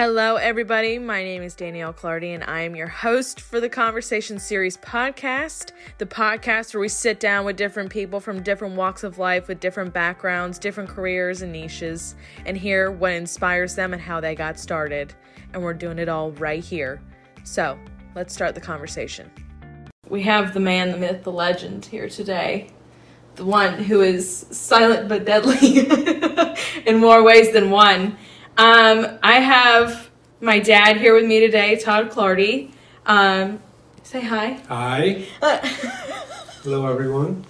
Hello, everybody. My name is Danielle Clardy, and I am your host for the Conversation Series podcast. The podcast where we sit down with different people from different walks of life, with different backgrounds, different careers, and niches, and hear what inspires them and how they got started. And we're doing it all right here. So, let's start the conversation. We have the man, the myth, the legend here today. The one who is silent but deadly in more ways than one. Um, I have my dad here with me today, Todd Clardy. Um, say hi. Hi. Hello, everyone.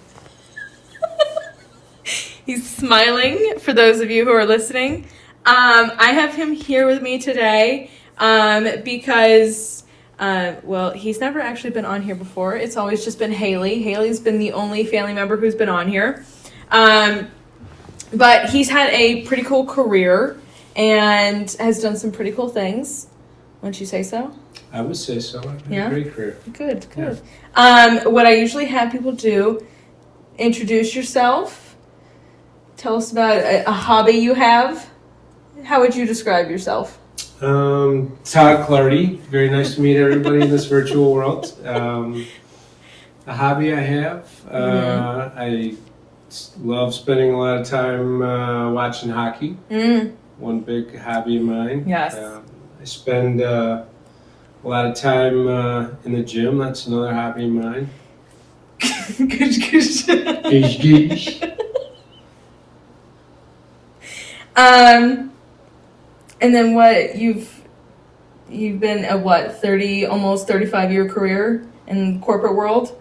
He's smiling for those of you who are listening. Um, I have him here with me today um, because, uh, well, he's never actually been on here before. It's always just been Haley. Haley's been the only family member who's been on here. Um, but he's had a pretty cool career and has done some pretty cool things. Wouldn't you say so? I would say so. I've had Yeah? a great career. Good, good. Um, what I usually have people do: introduce yourself, tell us about a, a hobby you have. How would you describe yourself? Um, Todd Clardy. Very nice to meet everybody in this virtual world. Um, a hobby I have. Uh, I s- love spending a lot of time uh, watching hockey. Mm, One big hobby of mine. Yes. Um, I spend uh, a lot of time uh, in the gym. That's another hobby of mine. good, good. Gish, gish. Um, and then what you've you've been a what thirty almost thirty five year career in corporate world.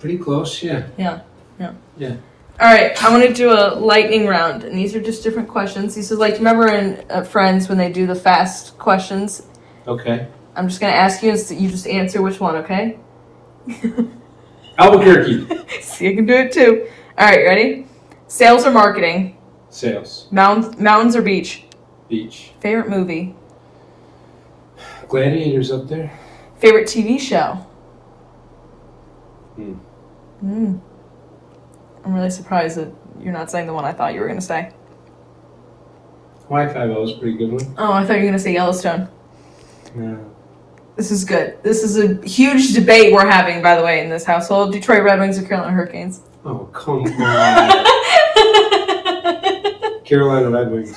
Pretty close, yeah. Yeah, yeah. Yeah. All right, I want to do a lightning round, and these are just different questions. These are like remember in uh, Friends when they do the fast questions. Okay. I'm just gonna ask you, and you just answer which one, okay? Albuquerque. See, you can do it too. All right, ready? Sales or marketing? Sales. Mountains, mountains or beach? Beach. Favorite movie? Gladiators up there. Favorite TV show? Hmm. Hmm. I'm really surprised that you're not saying the one I thought you were gonna say. Wi-Fi was a pretty good one. Oh, I thought you were gonna say Yellowstone. Yeah. This is good. This is a huge debate we're having, by the way, in this household. Detroit Red Wings or Carolina Hurricanes? Oh come on. Carolina Red Wings.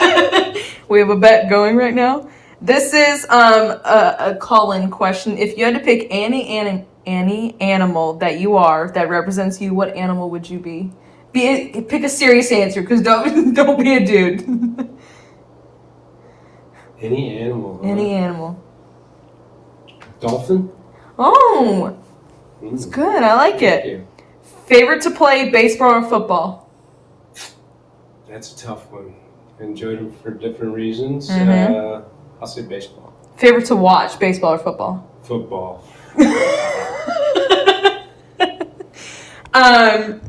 we have a bet going right now. This is um, a, a call-in question. If you had to pick any anim- any animal that you are that represents you, what animal would you be? Be a, pick a serious answer, because don't don't be a dude. Any animal. huh? any animal. Dolphin. Oh, Mm. it's good. I like Thank it. you. Favorite to play baseball or football? That's a tough one. Enjoyed them for different reasons. Mhm. Uh, I'll say baseball. Favorite to watch, baseball or football? Football. um,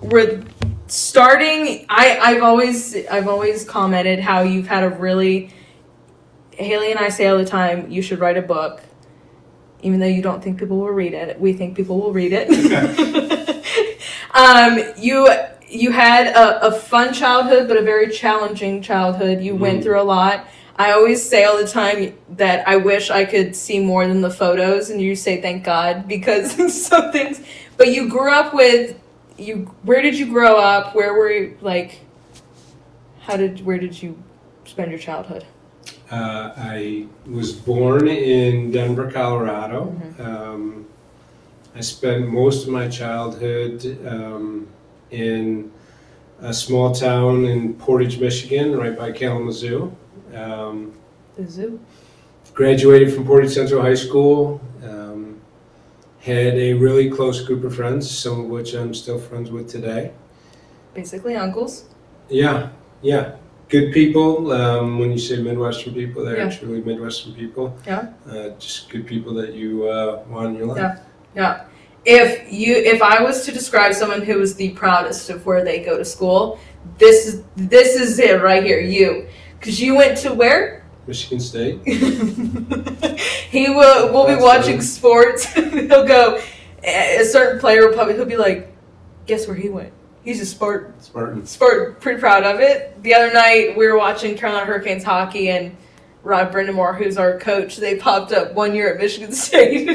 we're starting. I I've always I've always commented how you've had a really. Haley and I say all the time, you should write a book. Even though you don't think people will read it, we think people will read it. um, you you had a, a fun childhood, but a very challenging childhood. You went Mhm. through a lot. I always say all the time that I wish I could see more than the photos, and you say thank God because some things. But you grew up with you. Where did you grow up? Where were you? Like, how did where did you spend your childhood? Uh, I was born in Denver, Colorado. Um, I spent most of my childhood um, in a small town in Portage, Michigan, right by Kalamazoo. Um, The zoo. graduated from Portage Central High School. Um, had a really close group of friends, some of which I'm still friends with today. Basically, uncles. Yeah, yeah. Good people. Um, when you say Midwestern people, they're Yeah. truly Midwestern people. Yeah. Uh, just good people that you uh, want in your life. Yeah. Yeah. If you if I was to describe someone who was the proudest of where they go to school, this is this is it right here. You, because you went to where? Michigan State. he will We'll be watching funny. sports. he'll go. A certain player will probably he'll be like, guess where he went? He's a Spartan. Spartan. Sport pretty proud of it. The other night we were watching Carolina Hurricanes hockey and Rod Brind'Amour, who's our coach, they popped up one year at Michigan State.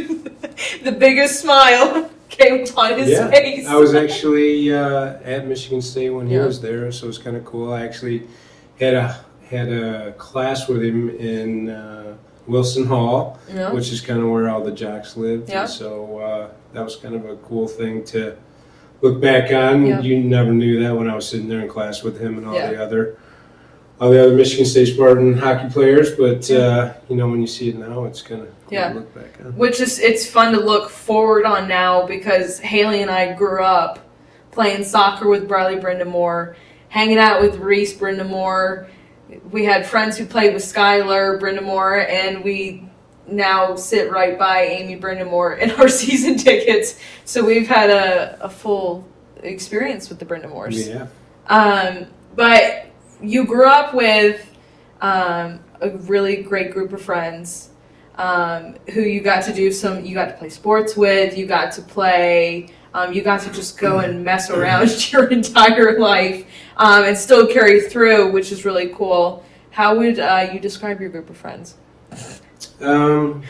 the biggest smile came upon his yeah, face. I was actually uh, at Michigan State when he Yeah. was there, so it was kind of cool. I actually had a had a class with him in uh, Wilson Hall, Yeah. which is kind of where all the jocks lived. Yeah. And so uh, that was kind of a cool thing to look back on. Yeah. You never knew that when I was sitting there in class with him and all the other all the other Michigan State Spartan hockey players. But uh, you know, when you see it now, it's kind of cool Yeah. to look back on. Which is it's fun to look forward on now because Haley and I grew up playing soccer with Bradley Brind'Amour, hanging out with Reese Brind'Amour. We had friends who played with Skylar Brind'Amour, and we now sit right by Amy Brind'Amour in our season tickets. So we've had a, a full experience with the Brind'Amours. Yeah. Um, but you grew up with um, a really great group of friends um, who you got to do some, you got to play sports with, you got to play, um, you got to just go and mess around your entire life um, and still carry through, which is really cool. How would uh, you describe your group of friends? Um,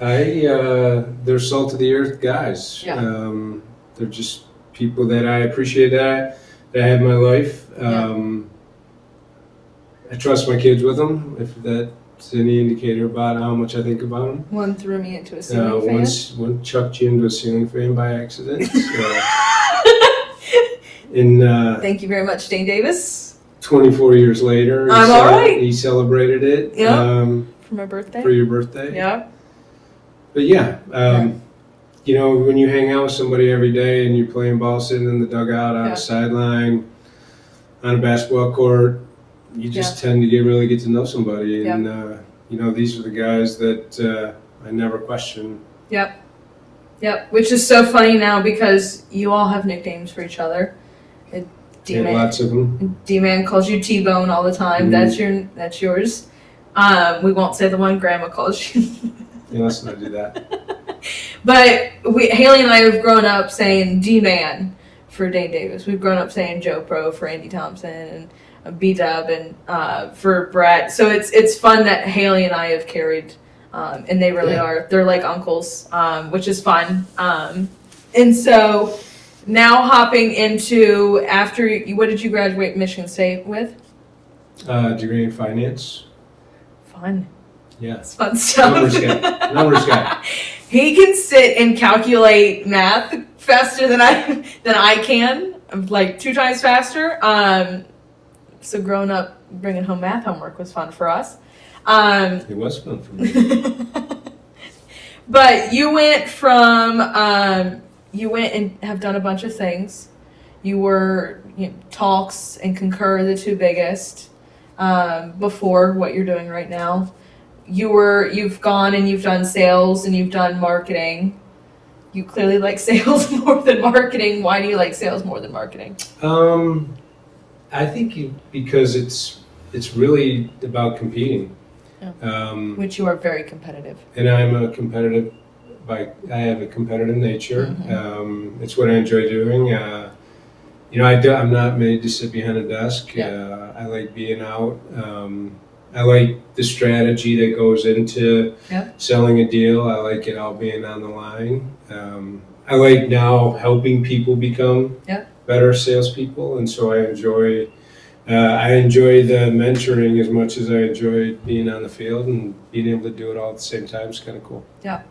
I uh, they're salt of the earth guys. Yeah. Um, they're just people that I appreciate that that I have in my life. Yeah. Um, I trust my kids with them. If that's any indicator about how much I think about him. One threw me into a ceiling Uh, fan. once one chucked you into a ceiling fan by accident. So, in uh, Thank you very much, Dane Davis, 24 years later, he, I'm all right. he celebrated it Yeah. um, for my birthday. for your birthday. yeah. But yeah, um, you know, when you hang out with somebody every day and you're playing ball sitting in the dugout on Yeah. a sideline, on a basketball court, you just tend to get really get to know somebody. And, uh, you know, these are the guys that uh, I never question. Yep. Yep. Which is so funny now because you all have nicknames for each other. D And Man lots of them. D Man calls you T Bone all the time. Mhm. That's your that's yours. Um, we won't say the one Grandma calls you. Yeah, let's not do that. but we Haley and I have grown up saying D Man for Dane Davis. We've grown up saying Joe Pro for Andy Thompson and B Dub and uh, for Brett. So it's it's fun that Haley and I have carried, um, and they really Yeah. are. They're like uncles, um, which is fun. Um, and so now hopping into after you, what did you graduate Michigan State with? Uh, degree in finance. Fun. Yeah. It's fun stuff. Numbers guy. Numbers guy. he can sit and calculate math faster than I than I can, like two times faster. Um, so growing up, bringing home math homework was fun for us. Um, It was fun for me. but you went from um, you went and have done a bunch of things. You were you know, talks and concur the two biggest um, before what you're doing right now. You were you've gone and you've done sales and you've done marketing. You clearly like sales more than marketing. Why do you like sales more than marketing? Um, I think you, because it's it's really about competing. Yeah. Um, Which you are very competitive. and I'm a competitive. By I have a competitive nature. Mhm. Um, it's what I enjoy doing. Uh, you know, I I'm not made to sit behind a desk. Yeah. Uh, I like being out. Um, I like the strategy that goes into Yeah. selling a deal. I like it all being on the line. Um, I like now helping people become Yeah. Better salespeople, and so I enjoy. Uh, I enjoy the mentoring as much as I enjoy being on the field and being able to do it all at the same time is kind of cool. Yeah.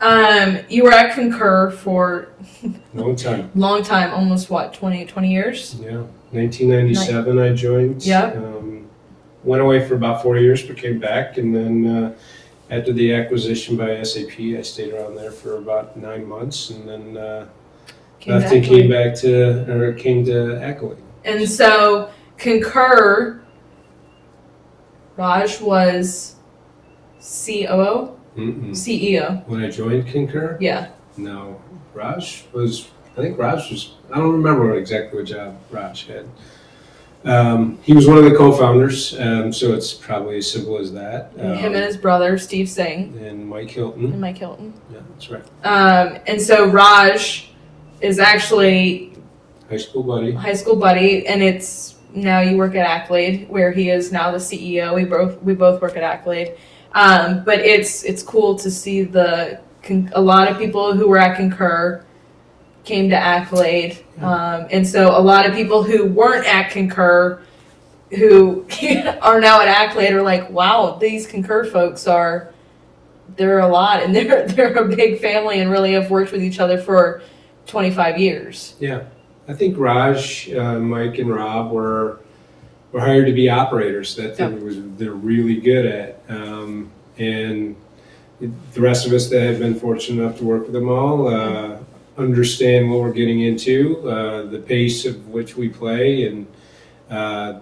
Um, you were at Concur for long time. long time, almost what, 20, 20 years? Yeah. 1997, I joined. Yeah. Um, went away for about four years, but came back, and then uh, after the acquisition by SAP, I stayed around there for about nine months, and then uh, Came left and came back to or came to Accolade. And so Concur, Raj was COO, Mm-mm. CEO. When I joined Concur, Yeah. no, Raj was. I think Raj was. I don't remember exactly what job Raj had. Um, he was one of the co-founders, um, so it's probably as simple as that. And him Um, and his brother, Steve Singh, and Mike Hilton. and Mike Hilton. Yeah, that's right. Um, and so Raj is actually High school buddy. high school buddy, and it's now you work at Accolade, where he is now the CEO. We both we both work at Accolade, um, but it's it's cool to see the a lot of people who were at Concur came to Accolade, um, and so a lot of people who weren't at Concur, who are now at Accolade, are like, wow, these Concur folks are they're a lot, and they're they're a big family, and really have worked with each other for twenty five years. Yeah. I think Raj, uh, Mike, and Rob were were hired to be operators. That thing was they're really good at, um, and the rest of us that have been fortunate enough to work with them all uh, understand what we're getting into, uh, the pace of which we play, and uh,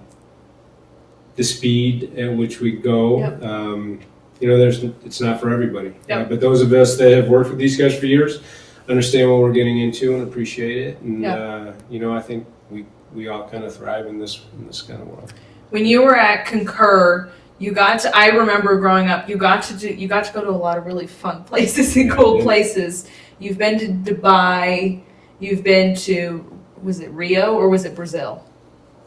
the speed at which we go. Yep. Um, you know, there's it's not for everybody. Yep. Uh, but those of us that have worked with these guys for years understand what we're getting into and appreciate it. And Yeah. uh, you know, I think we we all kind of thrive in this in this kind of world. when you were at Concur, you got to. I remember growing up, you got to do. You got to go to a lot of really fun places and cool Yeah. places. You've been to Dubai. You've been to. Was it Rio or was it Brazil?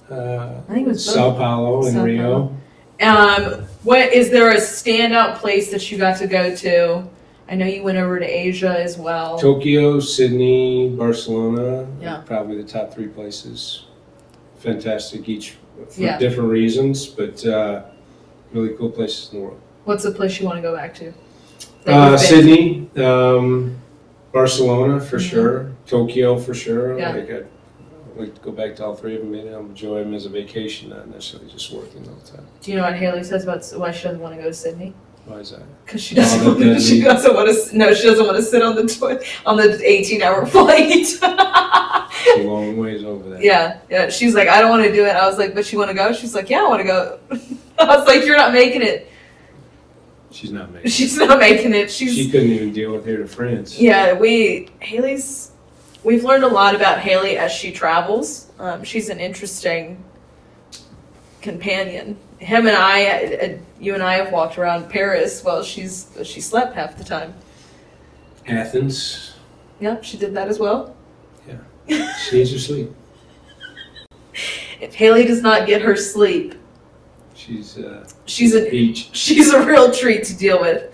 Uh, I think it was both. Sao Paulo and Sao Rio. Um, what is there a standout place that you got to go to? I know you went over to Asia as well. Tokyo, Sydney, Barcelona, Yeah. probably the top three places. Fantastic each for Yeah. different reasons, but uh, really cool places in the world. What's the place you want to go back to? That Uh, you've been? Sydney, um, Barcelona for Mhm. sure, Tokyo for sure. Yeah. Like I'd like to go back to all three of them. Maybe I'll enjoy them as a vacation, not necessarily just working all the time. Do you know what Haley says about why she doesn't want to go to Sydney? Why is that? Because she doesn't. Oh, that she doesn't want to. No, she doesn't want to sit on the toilet on the eighteen-hour flight. A long ways over there. yeah, yeah. She's like, I don't want to do it. I was like, but you want to go? She's like, yeah, I want to go. I was like, you're not making it. She's not making. She's not making it. She's She couldn't even deal with here to France. Yeah, we Haley's. We've learned a lot about Haley as she travels. Um, she's an interesting companion. Him and I, uh, uh, you and I have walked around Paris while she's she slept half the time. Athens. Yep, she did that as well. Yeah, she needs her sleep. If Haley does not get her sleep, She's uh, she's a beach. she's a real treat to deal with.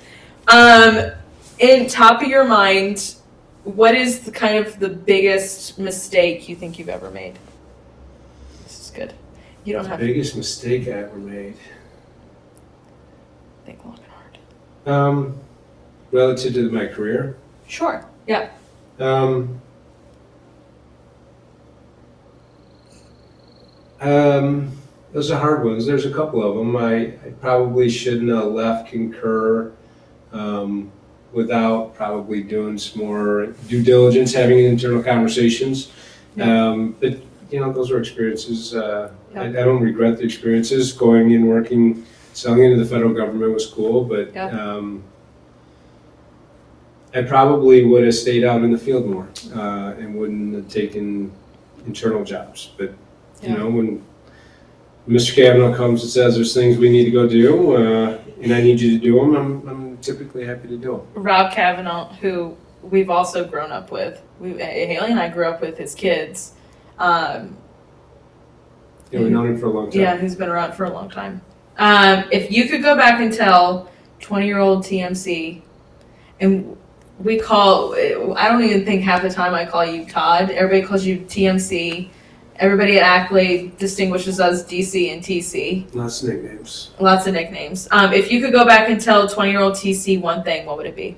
Um, in top of your mind, what is the kind of the biggest mistake you think you've ever made? You don't have to Biggest mistake I ever made. think long and hard. Um, relative to my career. Sure. Yeah. Um, um, those are hard ones. There's a couple of them. I, I probably shouldn't have left Concur um, without probably doing some more due diligence, having internal conversations. Yeah. Um, but you know, those are experiences. Uh, I, I don't regret the experiences. Going and working, selling into the federal government was cool, but Yeah. um, I probably would have stayed out in the field more uh, and wouldn't have taken internal jobs. But you Yeah. know, when Mr. Kavanaugh comes and says there's things we need to go do, uh, and I need you to do them, I'm, I'm typically happy to do them. Rob Kavanaugh, who we've also grown up with. We, Haley and I grew up with his kids. Um, Yeah, we've known him for a long time. yeah, who's been around for a long time. Um, if you could go back and tell 20 year old TMC, and we call, I don't even think half the time I call you Todd. Everybody calls you TMC. Everybody at Accolade distinguishes us DC and TC. Lots of nicknames. Lots of nicknames. Um, if you could go back and tell 20 year old TC one thing, what would it be?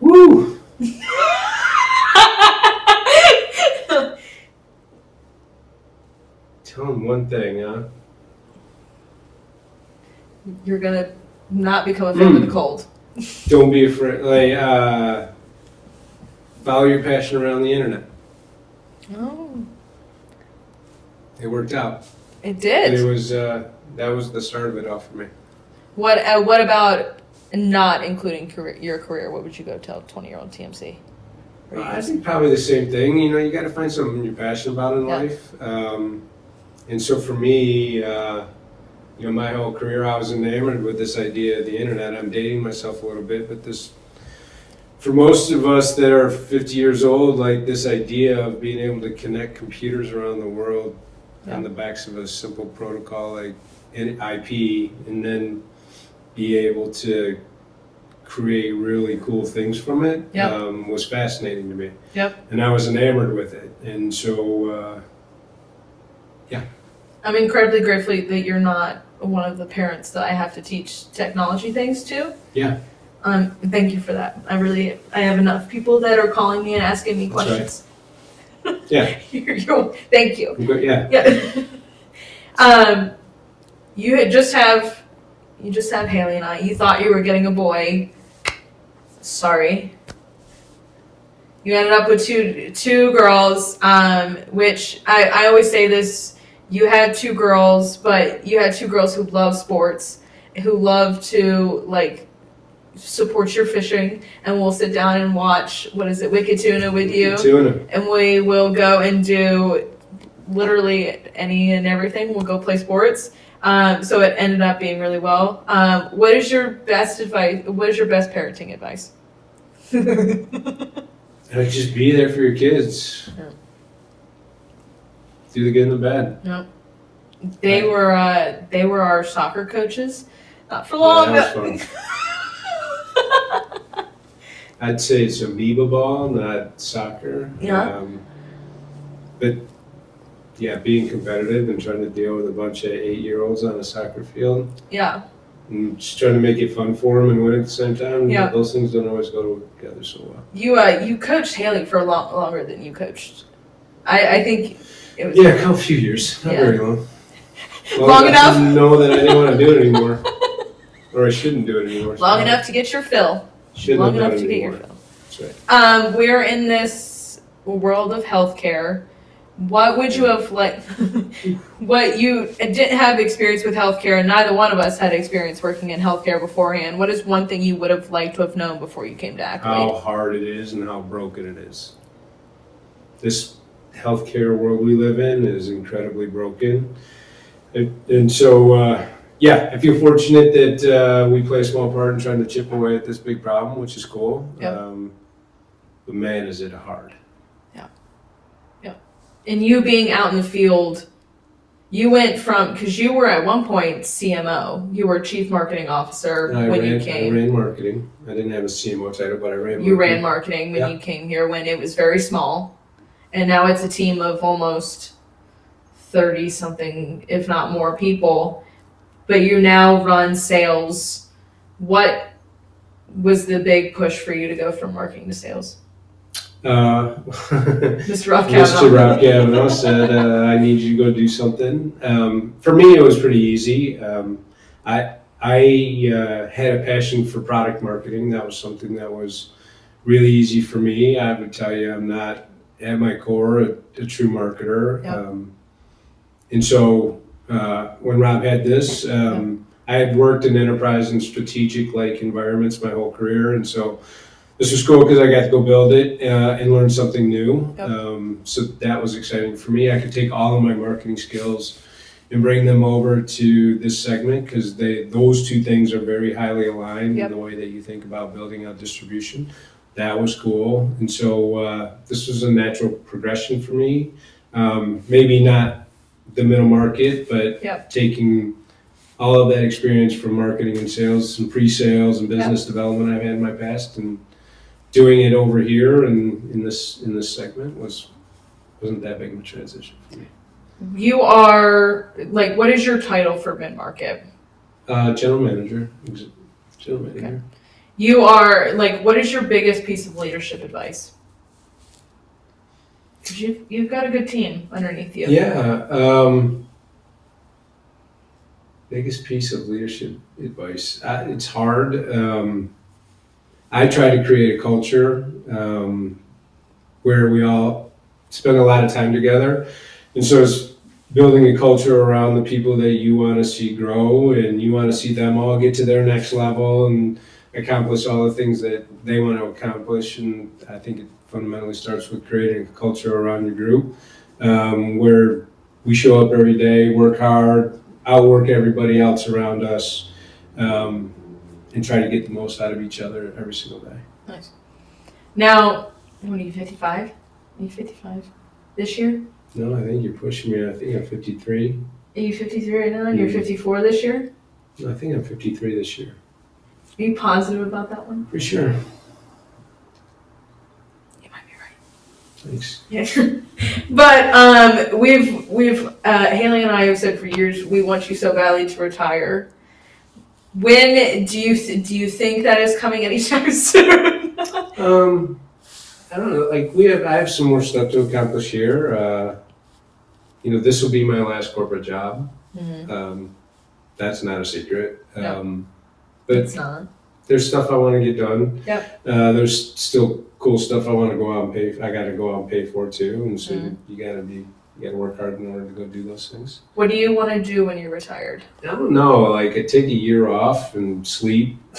Woo! Tell him one thing, huh? You're gonna not become a fan of the cold. Don't be afraid. Like, uh, follow your passion around the internet. Oh, It worked out. it And did. it was uh, that was the start of it all for me. What uh, What about not including career, your career? What would you go tell twenty year old TMC? Or you I think probably the same thing. You know, you got to find something you're passionate about in Yeah. life. Um, and so for me, uh, you know, my whole career, I was enamored with this idea of the internet. I'm dating myself a little bit, but this, for most of us that are 50 years old, like this idea of being able to connect computers around the world on the backs of a simple protocol like IP, and then be able to create really cool things from it Yep. um, was fascinating to me. Yep. And I was enamored with it, and so uh, I'm incredibly grateful that you're not one of the parents that I have to teach technology things to. Yeah. Um, thank you for that. I really, I have enough people that are calling me and asking me That's right. questions. Yeah. You're- you're- thank you. yeah, Yeah. um, you had just have, you just have Haley and I. You thought you were getting a boy. Sorry. You ended up with two two girls. Um, which I, I always say this. You had two girls, but you had two girls who love sports, who love to like support your fishing, and we'll sit down and watch what is it, Wicked Tuna with you tuna. and we will go and do literally any and everything. We'll go play sports. Um, so it ended up being really well. Um, what is your best advice? What is your best parenting advice? Just be there for your kids. Yeah. Do the good and the bad. No, they were uh, they were our soccer coaches. Not for Yeah, long. that but- was I'd say it's amoeba ball, not soccer. Yeah. Um, but yeah, being competitive and trying to deal with a bunch of eight-year-olds on a soccer field yeah, and just trying to make it fun for them and win at the same time. Yeah. Those things don't always go together so well. you uh, you coached Haley for a lot longer than you coached. I, I think it was Yeah, a couple few years, not Yeah. very long. Long enough? I didn't know that I didn't want to do it anymore, or I shouldn't do it anymore. long enough to get your fill. Shouldn't long have done enough it to get your anymore. fill. That's right. Um, we're in this world of healthcare. What would you have like? what you didn't have experience with healthcare, and neither one of us had experience working in healthcare beforehand. What is one thing you would have liked to have known before you came to Accolade? how hard it is and how broken it is. This healthcare world we live in is incredibly broken. And, so, uh, yeah, I feel fortunate that uh, we play a small part in trying to chip away at this big problem, which is cool. Yep. Um, but man, is it hard. Yeah. Yeah. And you being out in the field, you went from because you were at one point CMO. You were chief marketing officer when ran, you came. I ran marketing. I didn't have a CMO title, but I ran you marketing. ran marketing when you came here when it was very small and now it's a team of almost 30 something if not more people but you now run sales what was the big push for you to go from marketing to sales Uh, mr Mr. Rob Kavanaugh said, uh, "I need you to go do something." Um, for me, it was pretty easy. Um, I I uh, had a passion for product marketing. That was something that was really easy for me. I would tell you, I'm not at my core a, a true marketer. Yep. Um, and so uh, when Rob had this, um, I had worked in enterprise and strategic like environments my whole career, and so this was cool because I got to go build it uh, and learn something new. Yep. Um, so that was exciting for me. I could take all of my marketing skills and bring them over to this segment because they those two things are very highly aligned Yep. in the way that you think about building out distribution. That was cool, and so uh, this was a natural progression for me. Um, maybe not the middle market, but Yep. taking all of that experience from marketing and sales and pre-sales and business development I've had in my past and doing it over here and in this in this segment was wasn't that big of a transition for me. you are like what is your title for mid-market Uh, general manager, general manager. You are like what is your biggest piece of leadership advice 'Cause you, you've got a good team underneath you Yeah. Um, biggest piece of leadership advice. Uh, it's hard. Um, I try to create a culture um, where we all spend a lot of time together, and so it's building a culture around the people that you want to see grow, and you want to see them all get to their next level and accomplish all the things that they want to accomplish. And I think it fundamentally starts with creating a culture around your group um, where we show up every day, work hard, outwork everybody else around us, um, and try to get the most out of each other every single day. Nice. Now, what are you, 55? Are you 55 this year? No, I think you're pushing me. I think I'm 53. Are you 53 right now? And you're Mhm. 54 this year? I think I'm 53 this year. Are you positive about that one? For sure. You might be right. Thanks. Yeah. but um, we've we've uh, Haley and I have said for years we want you so badly to retire. When do you th- do you think that is coming anytime soon? Um, I don't know. Like we have, I have some more stuff to accomplish here. Uh, you know, this will be my last corporate job. Mhm. Um, that's not a secret. No. Um, but It's not. there's stuff I want to get done. Yep. Uh, there's still cool stuff I want to go out and pay. I got to go out and pay for too, and so Mhm. you got to be, you got to work hard in order to go do those things. What do you want to do when you're retired? I don't know. Like I take a year off and sleep.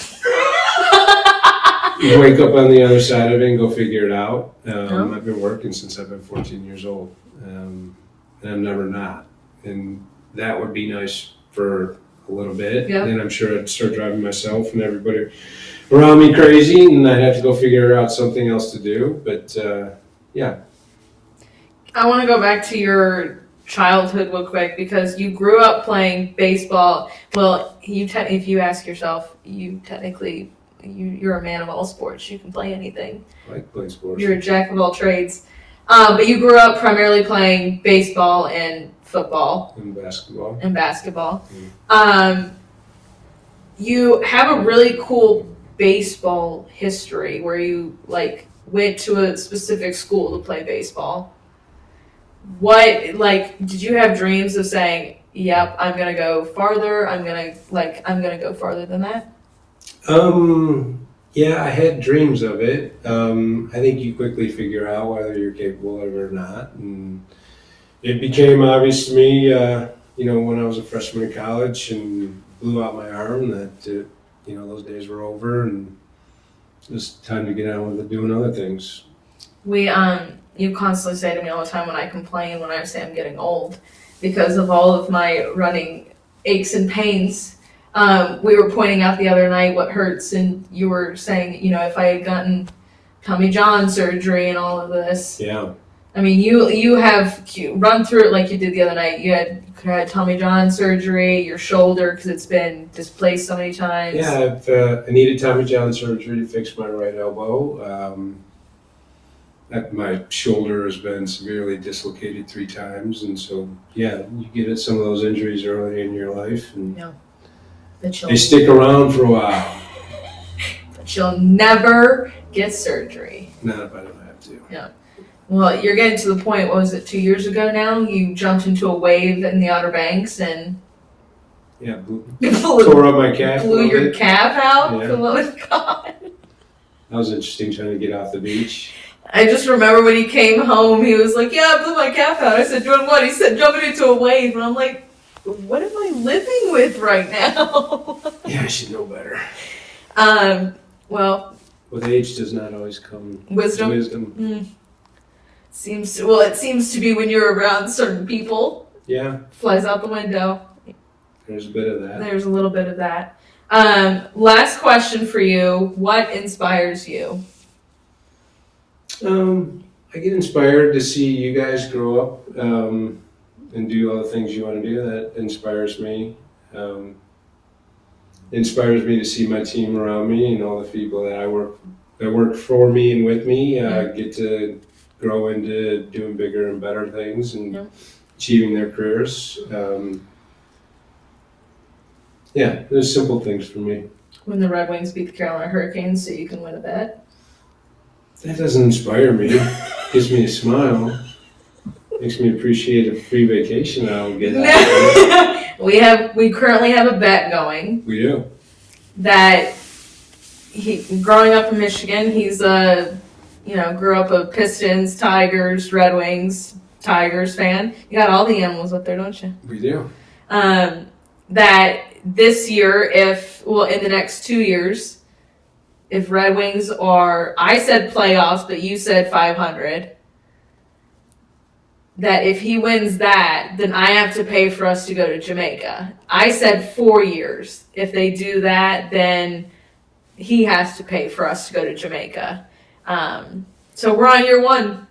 Wake up on the other side of it and go figure it out. Um. I've been working since I've been 14 years old, um, and I'm never not. And that would be nice for a little bit. Yeah. Then I'm sure I'd start driving myself and everybody around me crazy, and I'd have to go figure out something else to do. But uh, yeah, I want to go back to your childhood real quick because you grew up playing baseball. Well, you te- if you ask yourself, you technically you you're a man of all sports. You can play anything. I like playing sports. You're a jack of all trades. Um, but you grew up primarily playing baseball and football in basketball. and basketball. Um, you have a really cool baseball history where you like went to a specific school to play baseball. What like did you have dreams of saying, "Yep, I'm gonna go farther. I'm gonna like I'm gonna go farther than that." Um, yeah, I had dreams of it. Um, I think you quickly figure out whether you're capable of it or not. And it became obvious to me, uh, you know, when I was a freshman in college and blew out my arm that, uh, you know, those days were over and it was time to get on with doing other things. We um you constantly say to me all the time when I complain when I say I'm getting old because of all of my running aches and pains. Um, we were pointing out the other night what hurts, and you were saying, you know, if I had gotten Tommy John surgery and all of this. Yeah. I mean, you you have you run through it like you did the other night. You had you had Tommy John surgery, your shoulder because it's been displaced so many times. Yeah, I've, uh, I needed Tommy John surgery to fix my right elbow. Um, that my shoulder has been severely dislocated three times, and so yeah, you get at some of those injuries early in your life, and you'll, they stick around for a while. but you'll never get surgery. Not if I don't have to. Well, you're getting to the point. What was it? Two years ago now, you jumped into a wave in the Outer Banks and Yeah, blew, blew, tore up my calf. blew your bit. calf out. Yeah. Love of God. That was interesting trying to get off the beach. I just remember when he came home, he was like, "Yeah, I blew my calf out." I said, "Doing what?" He said, "Jumping into a wave," and I'm like, "What am I living with right now?" Yeah, I should know better. um. Well, With age does not always come wisdom wisdom. Mm. Seems to, well. It seems to be when you're around certain people, Yeah, flies out the window. there's a bit of that. There's a little bit of that. Um, last question for you. What inspires you? Um, I get inspired to see you guys grow up um, and do all the things you want to do. That inspires me. Um, inspires me to see my team around me and all the people that I work that work for me and with me uh, get to grow into doing bigger and better things and Yeah. achieving their careers. Um, yeah, there's simple things for me. When the Red Wings beat the Carolina Hurricanes so you can win a bet? That doesn't inspire me. Gives me a smile. Makes me appreciate a free vacation I'll get we have we currently have a bet going We do. that he growing up in Michigan, he's a you know, grew up a Pistons, Tigers, Red Wings, Tigers fan. You got all the animals up there, don't you? We do. um, that this year, if well, in the next two years, if Red Wings are, I said playoffs, but you said 500. That if he wins that, then I have to pay for us to go to Jamaica. I said four years. If they do that, then he has to pay for us to go to Jamaica. Um, so we're on year one.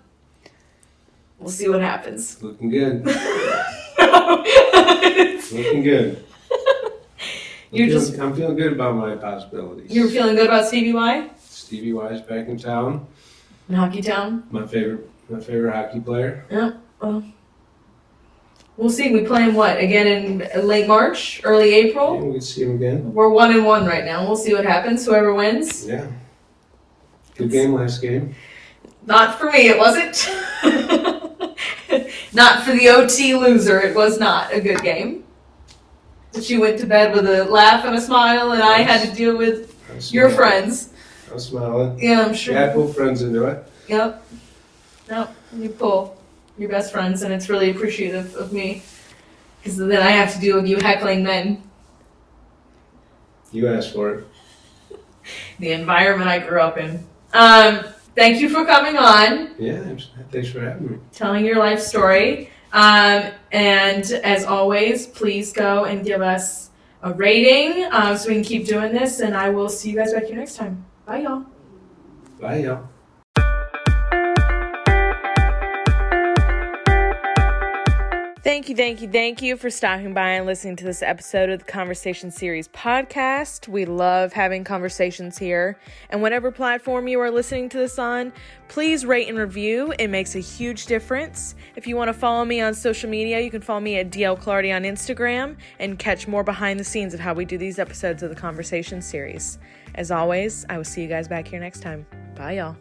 We'll see what happens. Looking good. Looking good. I'm You're feeling, just- I'm feeling good about my possibilities. You're feeling good about Stevie Y Stevie Y's back in town. in Hockey Town? My favorite, my favorite hockey player. Yeah. We'll see. We play him what again in late March, early Yeah, April. we can see him again. We're one and one right now. We'll see what happens. Whoever wins. Yeah. Good game last game. Not for me. It wasn't. not for the OT loser. It was not a good game. But She went to bed with a laugh and a smile, and I had to deal with your friends. I was smiling. Yeah, I'm sure. Yeah, I pulled friends into it. Yep. No, you pull your best friends, and it's really appreciative of me. Because then I have to deal with you heckling men. You asked for it. The environment I grew up in. Um, thank you for coming on, Yeah, thanks for having me. telling your life story. Um, and as always, please go and give us a rating um, so we can keep doing this. And I will see you guys back here next time. Bye, y'all. Bye, y'all. Thank you, thank you, thank you for stopping by and listening to this episode of the Conversation Series podcast. We love having conversations here. And whatever platform you are listening to this on, please rate and review. It makes a huge difference. If you want to follow me on social media, you can follow me at DL Clardy on Instagram and catch more behind the scenes of how we do these episodes of the Conversation Series. As always, I will see you guys back here next time. Bye, y'all.